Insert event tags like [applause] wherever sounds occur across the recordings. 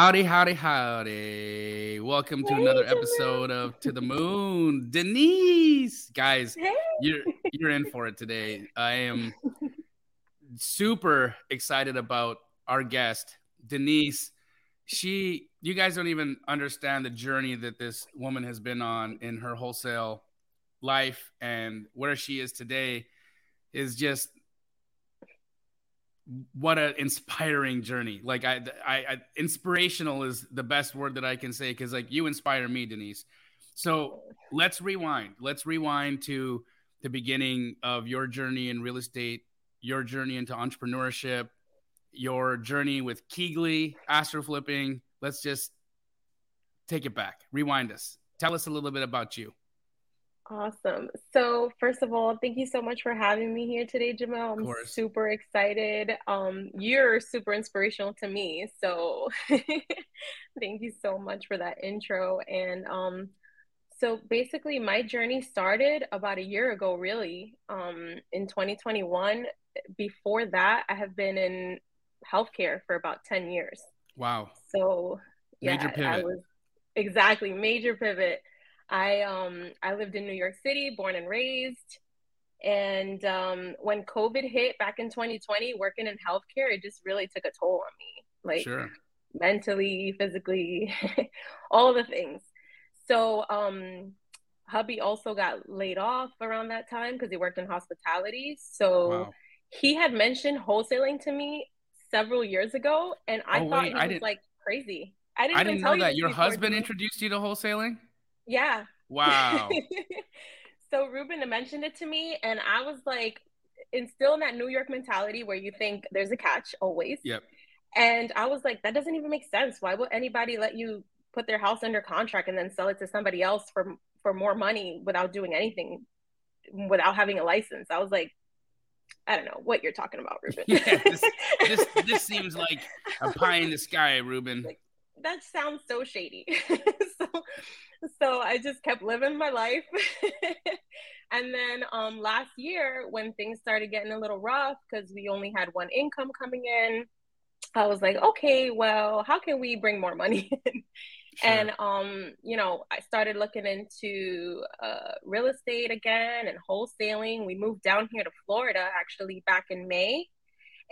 Howdy, howdy, howdy. Welcome to Hey, another episode of To the Moon. Denise, guys, Hey. you're you're in for it today. I am super excited about our guest, Denise. She you guys don't even understand the journey that this woman has been on in her wholesale life and where she is today is just what an inspiring journey. Like I, I, I inspirational is the best word that I can say because like you inspire me, Denise. So let's rewind. Let's rewind to the beginning of your journey in real estate, your journey into entrepreneurship, your journey with Keyglee, astro flipping. Let's just take it back. Rewind us. Tell us a little bit about you. Awesome. So, first of all, thank you so much for having me here today, Jamil. I'm super excited. Um, you're super inspirational to me. So, [laughs] thank you so much for that intro. And um, so basically, my journey started about a year ago, really, um, in 2021. Before that, I have been in healthcare for about 10 years. Wow. So, yeah, Major I was exactly major pivot. I um I lived in New York City, born and raised. And um, when COVID hit back in 2020, working in healthcare, it just really took a toll on me, like Sure. mentally, physically, [laughs] all the things. So um, hubby also got laid off around that time because he worked in hospitality. So Wow. he had mentioned wholesaling to me several years ago, and I Oh, thought wait, he I was didn't- like crazy. I didn't, I even didn't tell know you that. Your husband introduced you to wholesaling? Yeah. Wow. [laughs] so Ruben mentioned it to me, and I was like, instill in that New York mentality where you think there's a catch always. Yep. And I was like, that doesn't even make sense. Why would anybody let you put their house under contract and then sell it to somebody else for for more money without doing anything, without having a license? I was like, I don't know what you're talking about, Ruben. [laughs] Yeah, this- this this [laughs] seems like a pie in the sky, Ruben. That sounds so shady. [laughs] so, so I just kept living my life. [laughs] and then um, last year, when things started getting a little rough because we only had one income coming in, I was like, okay, well, how can we bring more money [laughs] in? Sure. And um, you know, I started looking into uh, real estate again and wholesaling. We moved down here to Florida actually back in May.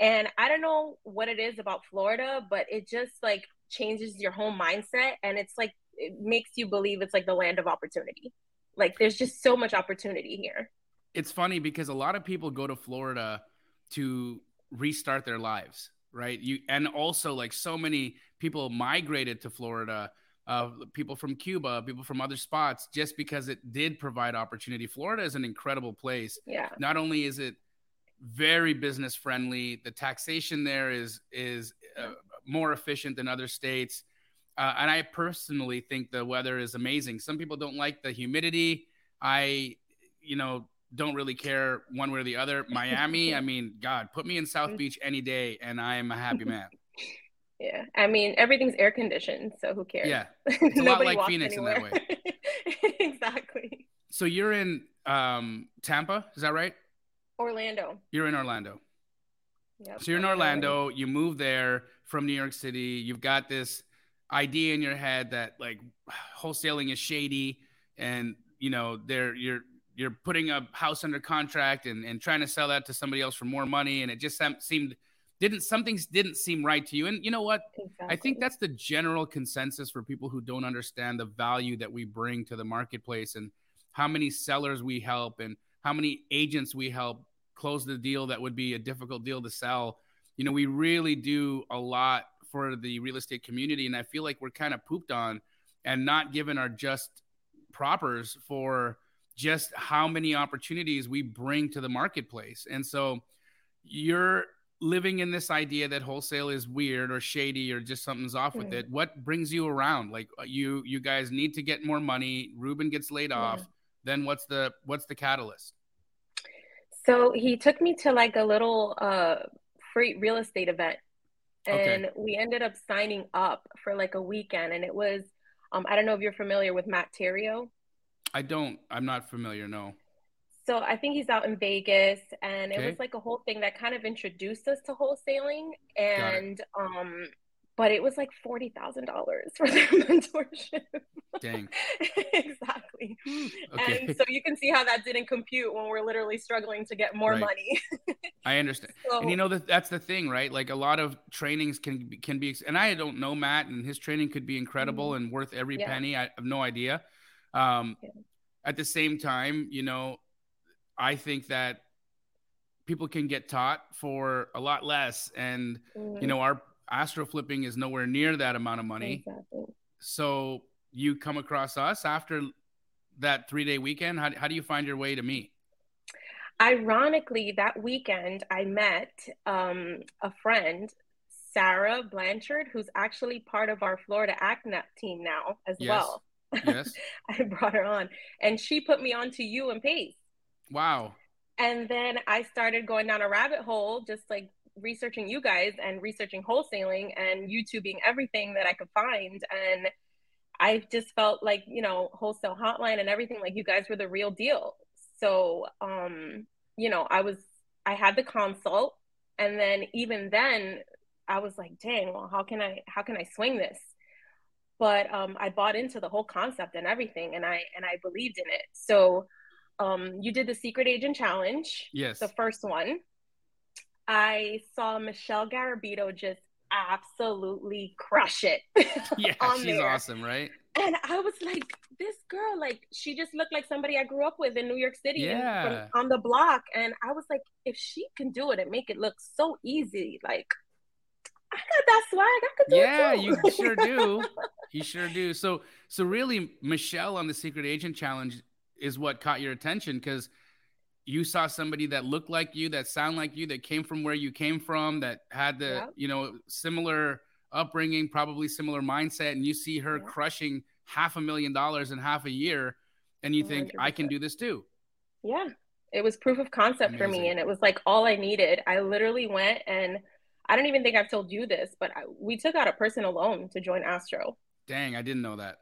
And I don't know what it is about Florida, but it just like changes your whole mindset and it's like it makes you believe it's like the land of opportunity. Like there's just so much opportunity here. it's funny because a lot of people go to Florida to restart their lives, right? You and also like so many people migrated to Florida, uh, people from Cuba, people from other spots, just because it did provide opportunity. Florida is an incredible place. Yeah. Not only is it very business friendly, the taxation there is is uh, more efficient than other states. Uh, and I personally think the weather is amazing. Some people don't like the humidity. I, you know, don't really care one way or the other. [laughs] Miami, I mean, God, put me in South Beach any day, and I am a happy [laughs] man. Yeah. I mean, everything's air conditioned, so who cares? Yeah. [laughs] it's a lot Nobody like Phoenix in that way. exactly. So you're in um, Tampa, is that right? Orlando. You're in Orlando. Yep. So you're in Orlando. You move there from New York City. You've got this idea in your head that like wholesaling is shady, and you know they're you're you're putting a house under contract and, and trying to sell that to somebody else for more money, and it just seemed didn't some things didn't seem right to you. And you know what? I think that's the general consensus for people who don't understand the value that we bring to the marketplace and how many sellers we help and how many agents we help close the deal that would be a difficult deal to sell. You know, we really do a lot for the real estate community. And I feel like we're kind of pooped on and not given our just propers for just how many opportunities we bring to the marketplace. And so you're living in this idea that wholesale is weird or shady or just something's off with it. What brings you around? Like uh, you you guys need to get more money. Ruben gets laid Yeah. off. Then what's the what's the catalyst? So he took me to like a little uh free real estate event Okay. and we ended up signing up for like a weekend and it was um I don't know if you're familiar with Matt Theriault. I don't. I'm not familiar. No. So I think he's out in Vegas and it was like a whole thing that kind of introduced us to wholesaling and um but it was like forty thousand dollars for their [laughs] mentorship. Dang. [laughs] exactly. Okay. And so you can see how that didn't compute when we're literally struggling to get more Right. money. [laughs] I understand. So- and you know that that's the thing, right? Like a lot of trainings can be, can be, and I don't know Matt, and his training could be incredible and worth every Mm-hmm. Yeah. penny. I have no idea. Um, Yeah. At the same time, you know, I think that people can get taught for a lot less, and you know, our astro flipping is nowhere near that amount of money. Exactly. So you come across us after that three day weekend. How, how do you find your way to me? Ironically, that weekend I met um, a friend, Sarah Blanchard, who's actually part of our Florida ACNAP team now as Yes. well. Yes. [laughs] I brought her on, and she put me on to you and Pace. wow. And then I started going down a rabbit hole, just like researching you guys and researching wholesaling and YouTubing everything that I could find. And I just felt like, you know, wholesale hotline and everything, like you guys were the real deal. So, um, you know, I was, I had the consult. And then even then, I was like, dang, well, how can I, how can I swing this? But um, I bought into the whole concept and everything, and I and I believed in it. So, um, you did the secret agent challenge, Yes. the first one. I saw Michelle Garabito just absolutely crush it. [laughs] yeah, she's there. awesome, right? And I was like, this girl, like, she just looked like somebody I grew up with in New York City Yeah. from, on the block. And I was like, if she can do it and make it look so easy, like, I got that swag. I could do Yeah, it too. you sure do. [laughs] You sure do. So, so really, Michelle on the Secret Agent Challenge is what caught your attention because you saw somebody that looked like you, that sound like you, that came from where you came from, that had the Yep. you know similar upbringing, probably similar mindset, and you see her Yep. crushing half a million dollars in half a year, and you think I can do this too. Yeah, it was proof of concept for me, and it was like all I needed. I literally went and I don't even think I've told you this, but I, we took out a personal loan to join Astro. Dang, I didn't know that.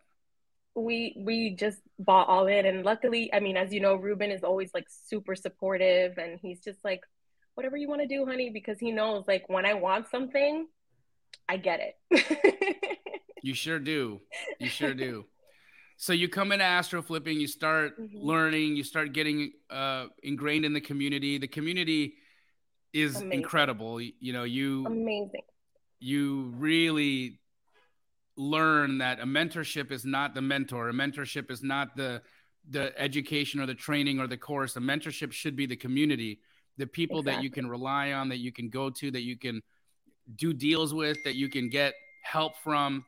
We we just bought all in, and luckily, I mean, as you know, Ruben is always like super supportive, and he's just like, whatever you want to do, honey, because he knows like when I want something, I get it. [laughs] You sure do. You sure do. So you come into astro flipping, you start Mhm. learning, you start getting uh, ingrained in the community. The community is Amazing. incredible. You, you know, you Amazing. you really learn that a mentorship is not the mentor. A mentorship is not the the education or the training or the course. A mentorship should be the community, the people that you can rely on, that you can go to, that you can do deals with, that you can get help from.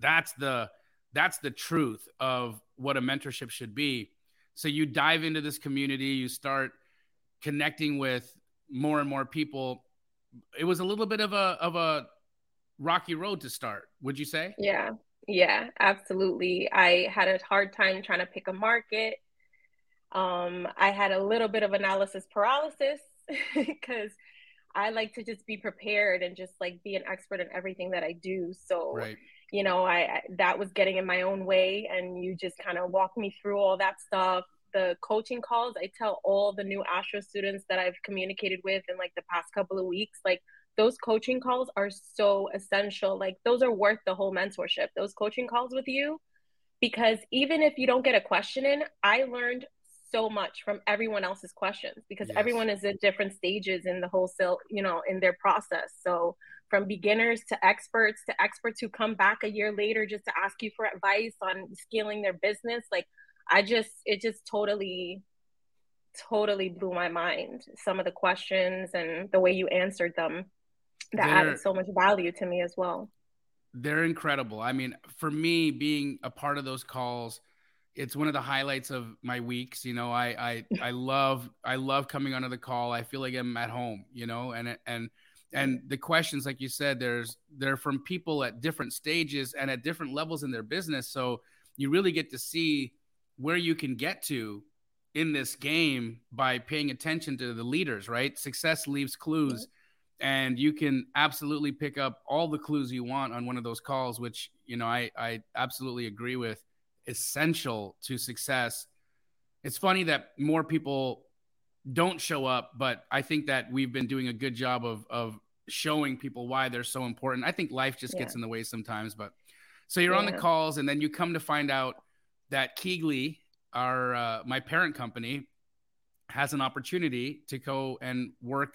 That's the that's the truth of what a mentorship should be. So you dive into this community, you start connecting with more and more people. It was a little bit of a of a rocky road to start, would you say? Yeah, yeah, absolutely. I had a hard time trying to pick a market. Um, I had a little bit of analysis paralysis [laughs] because I like to just be prepared and just like be an expert in everything that I do. So, Right. you know, I, I that was getting in my own way, and you just kind of walk me through all that stuff. The coaching calls, I tell all the new Astro students that I've communicated with in like the past couple of weeks, like those coaching calls are so essential. Like those are worth the whole mentorship. Those coaching calls with you, because even if you don't get a question in, I learned so much from everyone else's questions because Yes. everyone is at different stages in the wholesale, you know, in their process. So from beginners to experts to experts who come back a year later just to ask you for advice on scaling their business, like I just it just totally totally blew my mind some of the questions and the way you answered them that They're- added so much value to me as well They're incredible. I mean, for me, being a part of those calls, it's one of the highlights of my weeks. You know, I I [laughs] I love I love coming onto the call. I feel like I'm at home. You know, and and and the questions, like you said, there's they're from people at different stages and at different levels in their business. So you really get to see where you can get to in this game by paying attention to the leaders. Right? Success leaves clues and you can absolutely pick up all the clues you want on one of those calls which you know i i absolutely agree with essential to success it's funny that more people don't show up but i think that we've been doing a good job of of showing people why they're so important. I think life just yeah. gets in the way sometimes, but so you're yeah. on the calls and then you come to find out that Keyglee, our uh, my parent company, has an opportunity to go and work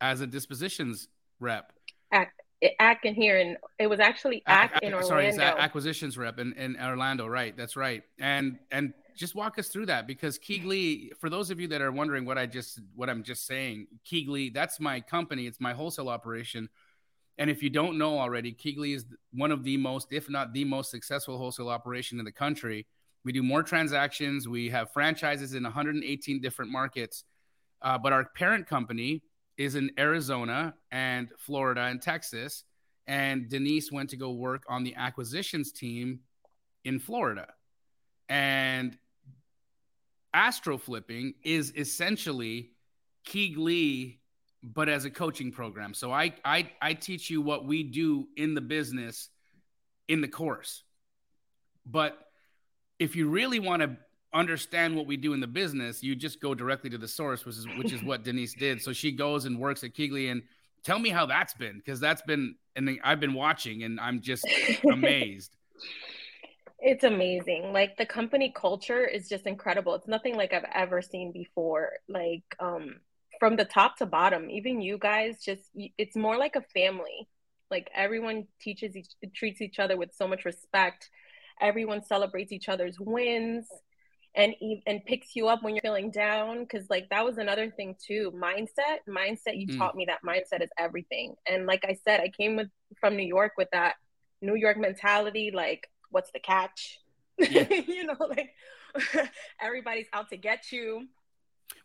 as a dispositions rep. Act, act in here, and it was actually act, in Orlando. Sorry, it's acquisitions rep in, in Orlando. Right, that's right. And and just walk us through that because Keyglee, for those of you that are wondering what I just what I'm just saying, Keyglee, that's my company. It's my wholesale operation. And if you don't know already, Keyglee is one of the most, if not the most successful wholesale operation in the country. We do more transactions. We have franchises in 118 different markets. Uh, but our parent company is in Arizona and Florida and Texas. And Denise went to go work on the acquisitions team in Florida. And astro flipping is essentially Keyglee, but as a coaching program. So I, I I teach you what we do in the business in the course. But if you really want to understand what we do in the business, you just go directly to the source, which is which is what [laughs] Denise did. So she goes and works at Keyglee and tell me how that's been because that's been and I've been watching and I'm just [laughs] amazed. It's amazing. Like the company culture is just incredible. It's nothing like I've ever seen before. Like um from the top to bottom, even you guys just it's more like a family. Like everyone teaches each treats each other with so much respect. Everyone celebrates each other's wins and and picks you up when you're feeling down because like that was another thing too mindset mindset you mm. taught me that mindset is everything and like i said i came with from new york with that new york mentality like what's the catch? Yeah. [laughs] you know, like [laughs] everybody's out to get you.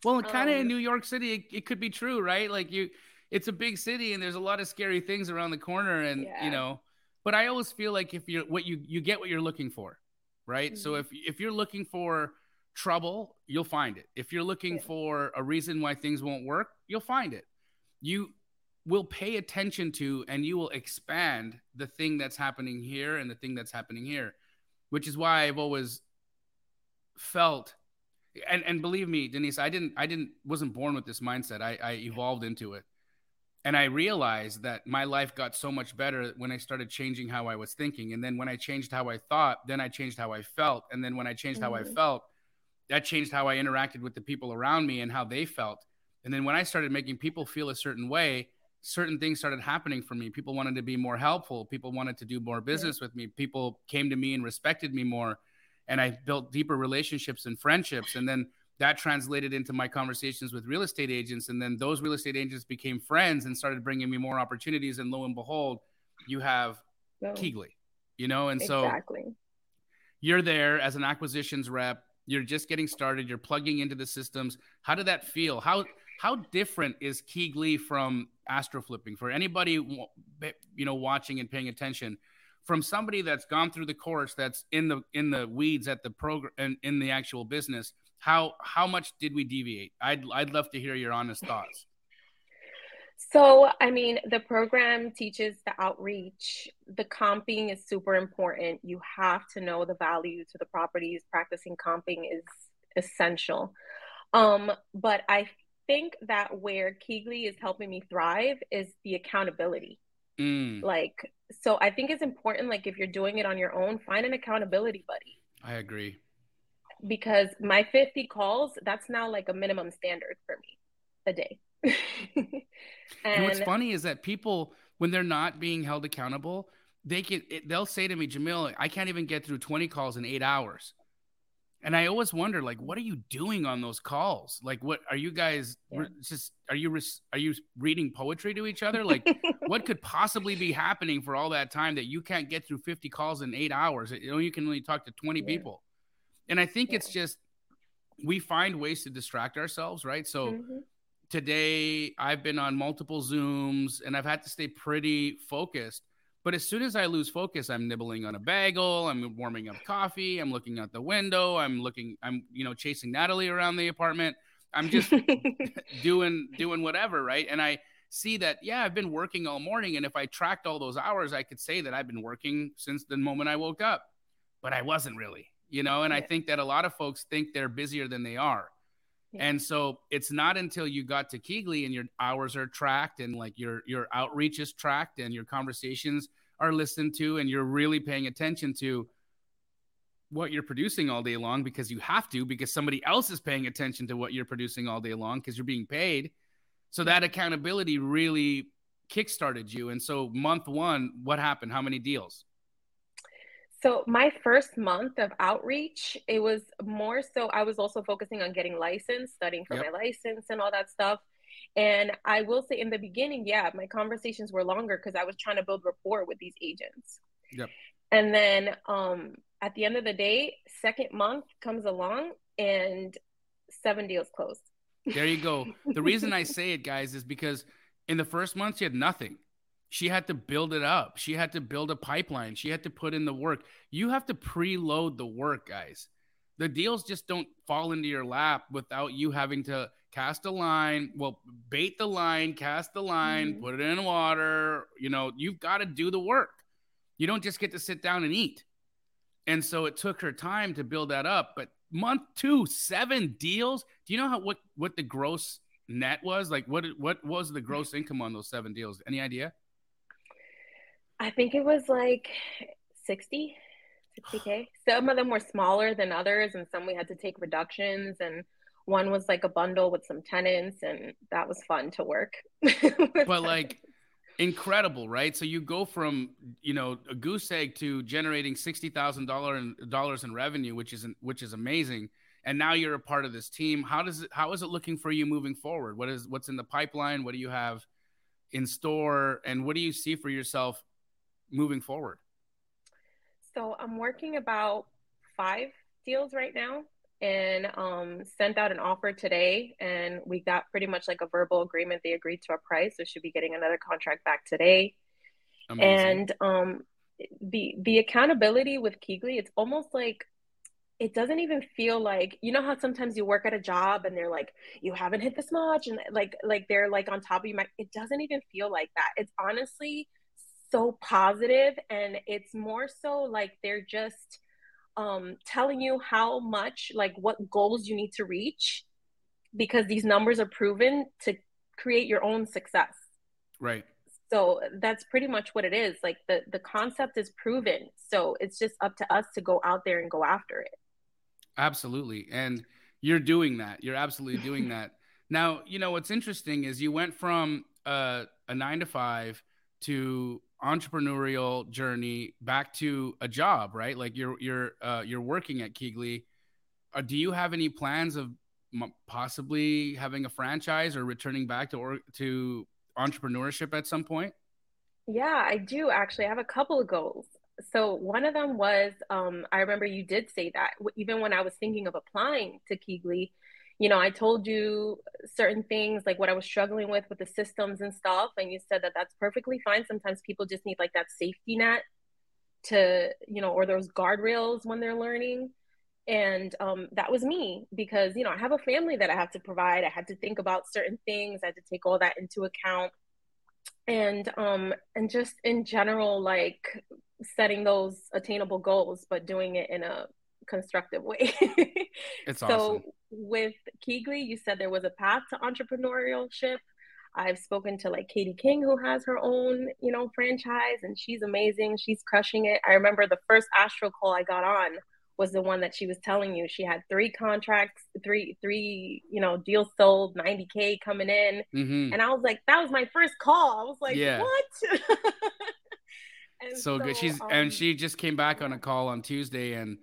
Well, kind of um, in New York City, it, it, could be true, right? Like you, it's a big city, and there's a lot of scary things around the corner, and yeah. you know. But I always feel like if you're what you you get what you're looking for, right? Mm-hmm. So if if you're looking for trouble, you'll find it. If you're looking for a reason why things won't work, you'll find it. You will pay attention to and you will expand the thing that's happening here and the thing that's happening here which is why i've always felt and and believe me denise i didn't i didn't wasn't born with this mindset i, I evolved into it and i realized that my life got so much better when i started changing how i was thinking and then when i changed how i thought then i changed how i felt and then when i changed mm-hmm. how i mm-hmm. felt that changed how i interacted with the people around me and how they felt and then when i started making people feel a certain way certain things started happening for me. People wanted to be more helpful. People wanted to do more business with me. People came to me and respected me more. And I built deeper relationships and friendships. And then that translated into my conversations with real estate agents. And then those real estate agents became friends and started bringing me more opportunities. And lo and behold, you have so, Keyglee, you know? And exactly. so you're there as an acquisitions rep. You're just getting started. You're plugging into the systems. How did that feel? How how different is Keyglee from astro flipping for anybody you know watching and paying attention from somebody that's gone through the course that's in the in the weeds at the program and in the actual business how how much did we deviate i'd i'd love to hear your honest thoughts so i mean the program teaches the outreach the comping is super important you have to know the value to the properties practicing comping is essential um but i think that where Keyglee is helping me thrive is the accountability. Mm. Like, so I think it's important, like, if you're doing it on your own, find an accountability buddy. I agree. Because my 50 calls, that's now like a minimum standard for me a day. And, [laughs] and what's funny is that people, when they're not being held accountable, they can they'll say to me, Jamil, I can't even get through 20 calls in eight hours. And I always wonder, like, what are you doing on those calls? Like, what are you guys yeah. just? Are you are you reading poetry to each other? Like, [laughs] what could possibly be happening for all that time that you can't get through fifty calls in eight hours? You know, you can only talk to twenty yeah. people, and I think yeah. it's just we find ways to distract ourselves, right? So. Mm-hmm. Today, I've been on multiple Zooms and I've had to stay pretty focused but as soon as I lose focus, I'm nibbling on a bagel, I'm warming up coffee, I'm looking out the window, I'm looking, I'm, you know, chasing Natalie around the apartment. I'm just [laughs] doing doing whatever, right? And I see that, yeah, I've been working all morning. And if I tracked all those hours, I could say that I've been working since the moment I woke up. But I wasn't really, you know, and yeah. I think that a lot of folks think they're busier than they are. Yeah. And so it's not until you got to Keyglee and your hours are tracked and like your your outreach is tracked and your conversations are listened to and you're really paying attention to what you're producing all day long because you have to because somebody else is paying attention to what you're producing all day long because you're being paid. So that accountability really kickstarted you. And so month 1, what happened? How many deals? So my first month of outreach, it was more so I was also focusing on getting licensed, studying for yep. my license and all that stuff. And I will say in the beginning, yeah, my conversations were longer because I was trying to build rapport with these agents. Yep. And then um, at the end of the day, second month comes along and seven deals closed. There you go. the reason I [laughs] say it, guys, is because in the first month you had nothing. She had to build it up. She had to build a pipeline. She had to put in the work. You have to preload the work, guys. The deals just don't fall into your lap without you having to cast a line, well, bait the line, cast the line, mm-hmm. put it in water. You know, you've got to do the work. You don't just get to sit down and eat. And so it took her time to build that up. But month two, seven deals. Do you know how what what the gross net was? Like what what was the gross income on those seven deals? Any idea? I think it was like 60, 60K. [sighs] Some of them were smaller than others, and some we had to take reductions. And one was like a bundle with some tenants, and that was fun to work. [laughs] but like incredible, right? So you go from you know a goose egg to generating sixty thousand dollars in revenue, which is which is amazing. And now you're a part of this team. How does it? How is it looking for you moving forward? What is what's in the pipeline? What do you have in store? And what do you see for yourself moving forward? So I'm working about five deals right now and um, sent out an offer today and we got pretty much like a verbal agreement they agreed to a price so should be getting another contract back today Amazing. and um, the the accountability with Keyglee it's almost like it doesn't even feel like you know how sometimes you work at a job and they're like you haven't hit this much and like like they're like on top of you it doesn't even feel like that it's honestly so positive and it's more so like they're just um, telling you how much like what goals you need to reach because these numbers are proven to create your own success. Right. So that's pretty much what it is. Like the the concept is proven so it's just up to us to go out there and go after it. Absolutely and you're doing that. You're absolutely doing that. Now you know what's interesting is you went from uh, a nine to five to entrepreneurial journey back to a job, right? Like you're you're uh, you're working at Keyglee. Uh, do you have any plans of m- possibly having a franchise or returning back to or to entrepreneurship at some point? Yeah, I do actually. I have a couple of goals. So one of them was um, I remember you did say that even when I was thinking of applying to Keyglee, you know, I told you certain things like what I was struggling with with the systems and stuff, and you said that that's perfectly fine. Sometimes people just need like that safety net to, you know, or those guardrails when they're learning. And um, that was me because, you know, I have a family that I have to provide. I had to think about certain things. I had to take all that into account. And um, and just in general, like setting those attainable goals, but doing it in a constructive way. [laughs] it's so awesome. With Keyglee, you said there was a path to entrepreneurship. I've spoken to like Katie King, who has her own, you know, franchise, and she's amazing. She's crushing it. I remember the first Astro call I got on was the one that she was telling you. She had three contracts, three, three, you know, deals sold, 90K coming in. Mm-hmm. And I was like, that was my first call. I was like, yeah. what? [laughs] so, so, good. She's um, and she just came back on a call on Tuesday and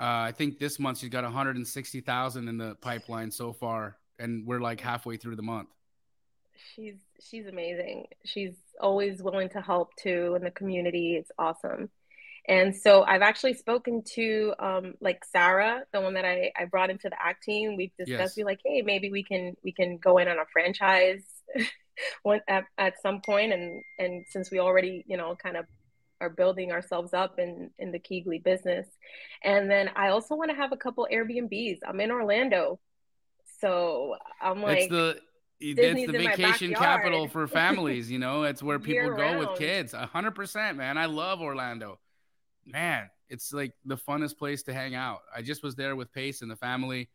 I think this month she's got 160,000 in the pipeline so far, and we're like halfway through the month. She's she's amazing. She's always willing to help too in the community. It's awesome. And so I've actually spoken to um, like Sarah, the one that I, I brought into the act team. We've discussed, yes. we like, hey, maybe we can we can go in on a franchise [laughs] one at, at some point, and and since we already you know kind of are building ourselves up in in the Keyglee business. And then I also want to have a couple Airbnbs. I'm in Orlando. So I'm like it's the it's the vacation capital for families, you know. It's where [laughs] people go with kids. hundred percent, man. I love Orlando. Man, it's like the funnest place to hang out. I just was there with Pace and the family.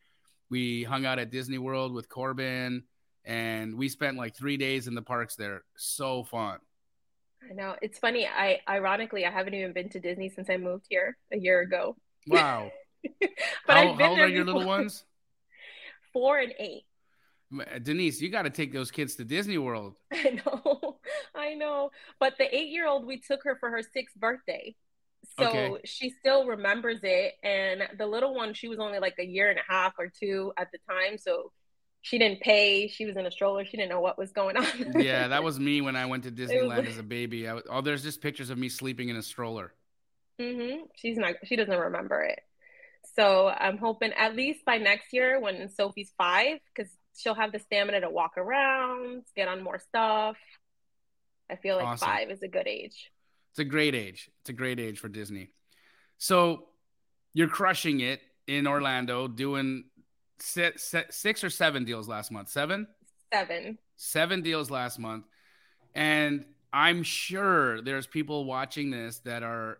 We hung out at Disney World with Corbin, and we spent like three days in the parks there. So fun. I know it's funny. I ironically I haven't even been to Disney since I moved here a year ago. Wow. [laughs] but how, how old are your little ones? [laughs] Four and eight. Uh, Denise, you got to take those kids to Disney World. [laughs] I know, I know. But the eight-year-old, we took her for her sixth birthday, so okay. she still remembers it. And the little one, she was only like a year and a half or two at the time, so she didn't pay. She was in a stroller. She didn't know what was going on. [laughs] yeah, that was me when I went to Disneyland as a baby. I, oh, there's just pictures of me sleeping in a stroller. Mm-hmm. She's not. She doesn't remember it. So I'm hoping at least by next year when Sophie's five, because she'll have the stamina to walk around, get on more stuff. I feel like awesome. five is a good age. It's a great age. It's a great age for Disney. So you're crushing it in Orlando, doing six, six or seven deals last month. Seven. Seven. Seven deals last month, and I'm sure there's people watching this that are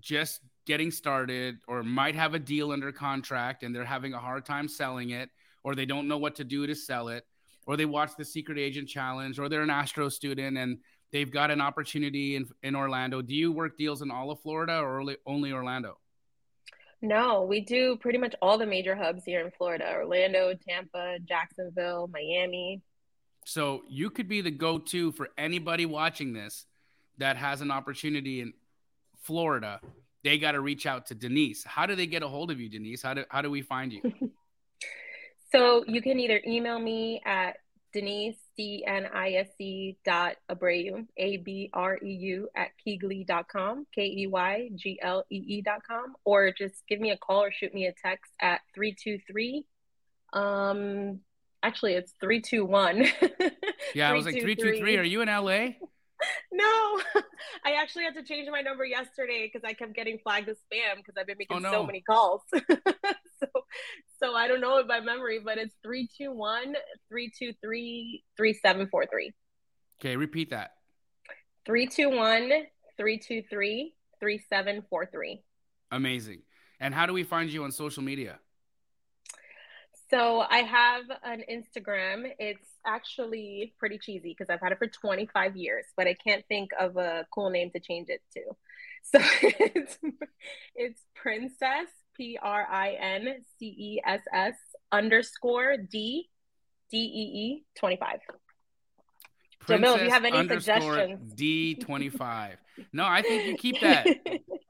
just getting started or might have a deal under contract and they're having a hard time selling it or they don't know what to do to sell it or they watch the secret agent challenge or they're an astro student and they've got an opportunity in, in orlando do you work deals in all of florida or only orlando no we do pretty much all the major hubs here in florida orlando tampa jacksonville miami. So you could be the go-to for anybody watching this that has an opportunity in florida. They got to reach out to denise. How do they get a hold of you denise? How do, how do we find you? [laughs] So you can either email me at Denise, D-N-I-S-E dot Abreu, A-B-R-E-U at Keyglee.com, K-E-Y-G-L-E-E dot com, or just give me a call or shoot me a text at 323. Um, actually, it's 321. [laughs] yeah, I was like 323. Are you in LA? [laughs] no, [laughs] I actually had to change my number yesterday because I kept getting flagged as spam because I've been oh, making oh, no. so many calls. [laughs] so, so I don't know it by memory, but it's 321 323 3743. Okay, repeat that 321 323 3743. Amazing. And how do we find you on social media? So I have an Instagram. It's actually pretty cheesy because I've had it for 25 years, but I can't think of a cool name to change it to. [laughs] So it's, it's Princess P R I N C E S S underscore D D E E 25. Princess Jamil, if you have any suggestions, D25. No, I think you keep that.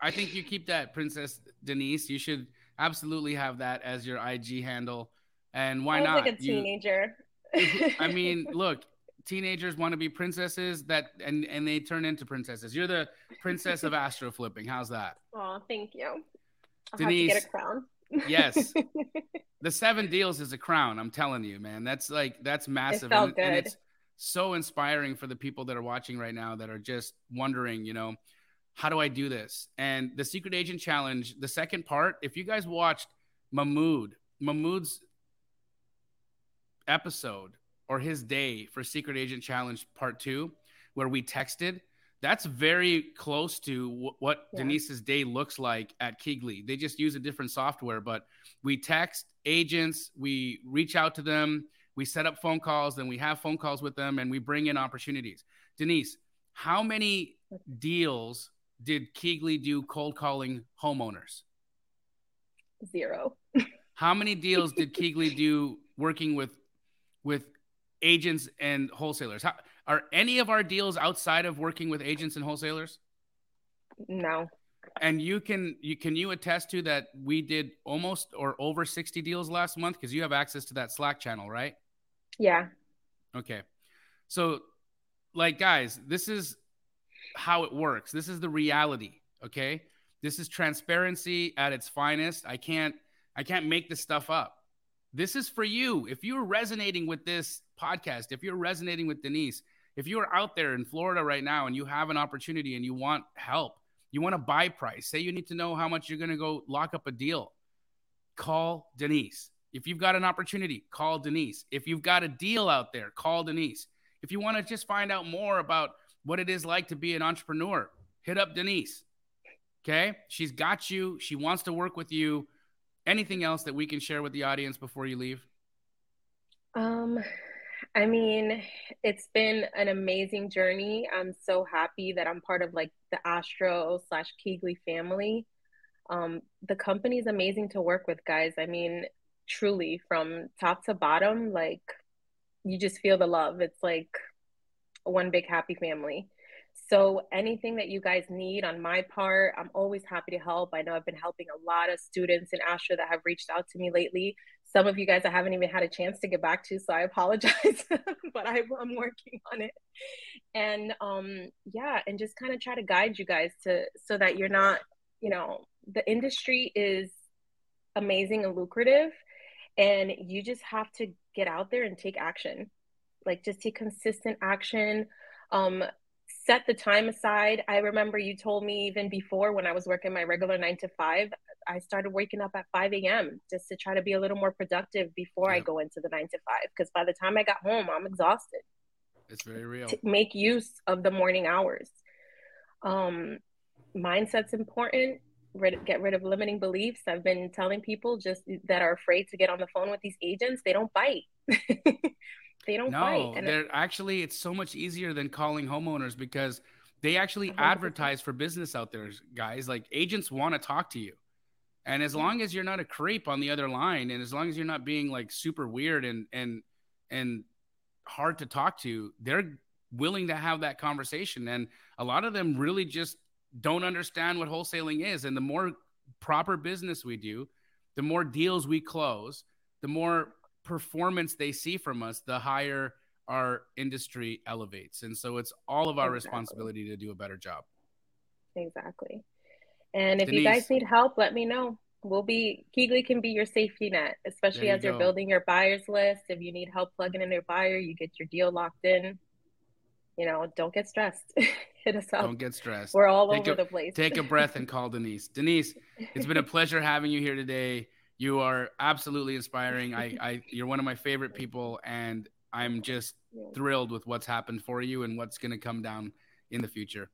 I think you keep that, Princess Denise. You should absolutely have that as your IG handle. And why not? Like a teenager. You, [laughs] I mean, [laughs] look, teenagers want to be princesses that and and they turn into princesses. You're the princess of astro flipping. How's that? Oh, thank you. I'll Denise, get a crown. yes. [laughs] The seven deals is a crown, I'm telling you, man. That's like that's massive. It felt and, good. and it's so inspiring for the people that are watching right now that are just wondering, you know, how do I do this? And the secret agent challenge, the second part, if you guys watched Mahmoud, Mahmoud's episode or his day for Secret Agent Challenge Part Two, where we texted, that's very close to w- what yeah. Denise's day looks like at Keyglee. They just use a different software, but we text agents, we reach out to them, we set up phone calls, then we have phone calls with them, and we bring in opportunities. Denise, how many deals did Keyglee do cold calling homeowners? Zero. how many deals did Keyglee do working with with agents and wholesalers? How, are any of our deals outside of working with agents and wholesalers? No. And you can you can you attest to that we did almost or over 60 deals last month because you have access to that Slack channel, right? Yeah. Okay. So like guys, this is how it works. This is the reality, okay? This is transparency at its finest. I can't I can't make this stuff up. This is for you. If you're resonating with this podcast, if you're resonating with Denise, if you're out there in Florida right now and you have an opportunity and you want help, you want to buy price, say you need to know how much you're going to go lock up a deal, call Denise. If you've got an opportunity, call Denise. If you've got a deal out there, call Denise. If you want to just find out more about what it is like to be an entrepreneur, hit up Denise. Okay? She's got you. She wants to work with you anything else that we can share with the audience before you leave? Um, I mean, it's been an amazing journey. I'm so happy that I'm part of like the Astro slash Keyglee family. Um, the company is amazing to work with, guys. I mean, truly, from top to bottom, like you just feel the love. It's like one big happy family. So anything that you guys need on my part, I'm always happy to help. I know I've been helping a lot of students in Astro that have reached out to me lately. Some of you guys I haven't even had a chance to get back to, so I [laughs] apologize, but I, am working on it. And um, yeah, and just kind of try to guide you guys to so that you're not, you know, the industry is amazing and lucrative, and you just have to get out there and take action. Like just take consistent action. Um, set the time aside. I remember you told me even before when I was working my regular nine to five, I started waking up at 5 a.m. just to try to be a little more productive before yeah. I go into the nine to five. Because by the time I got home, I'm exhausted. It's very real. To make use of the morning hours. Um, mindset's important. Rid- get rid of limiting beliefs. I've been telling people just that are afraid to get on the phone with these agents, they don't bite. [laughs] They don't no, fight. And they're actually it's so much easier than calling homeowners because they actually 100%. advertise for business out there, guys. Like agents want to talk to you. And as long as you're not a creep on the other line, and as long as you're not being like super weird and and and hard to talk to, they're willing to have that conversation. And a lot of them really just don't understand what wholesaling is. And the more proper business we do, the more deals we close, the more performance they see from us, the higher our industry elevates. And so it's all of our exactly. responsibility to do a better job. Exactly. And if Denise, you guys need help, let me know. We'll be Keyglee can be your safety net, especially you as you're building your buyers list. If you need help plugging in your buyer, you get your deal locked in. You know, don't get stressed. [laughs] Hit us up. Don't get stressed. We're all take over a, the place. take a breath and [laughs] call Denise. Denise, it's been a pleasure having you here today. You are absolutely inspiring. I, [laughs] I, you're one of my favorite people, and I'm just thrilled with what's happened for you and what's going to come down in the future.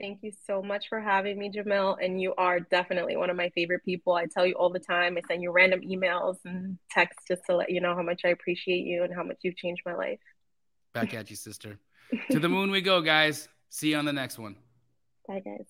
Thank you so much for having me, Jamil. And you are definitely one of my favorite people. I tell you all the time. I send you random emails and texts just to let you know how much I appreciate you and how much you've changed my life. Back at you, sister. [laughs] to the moon we go, guys. See you on the next one. Bye, guys.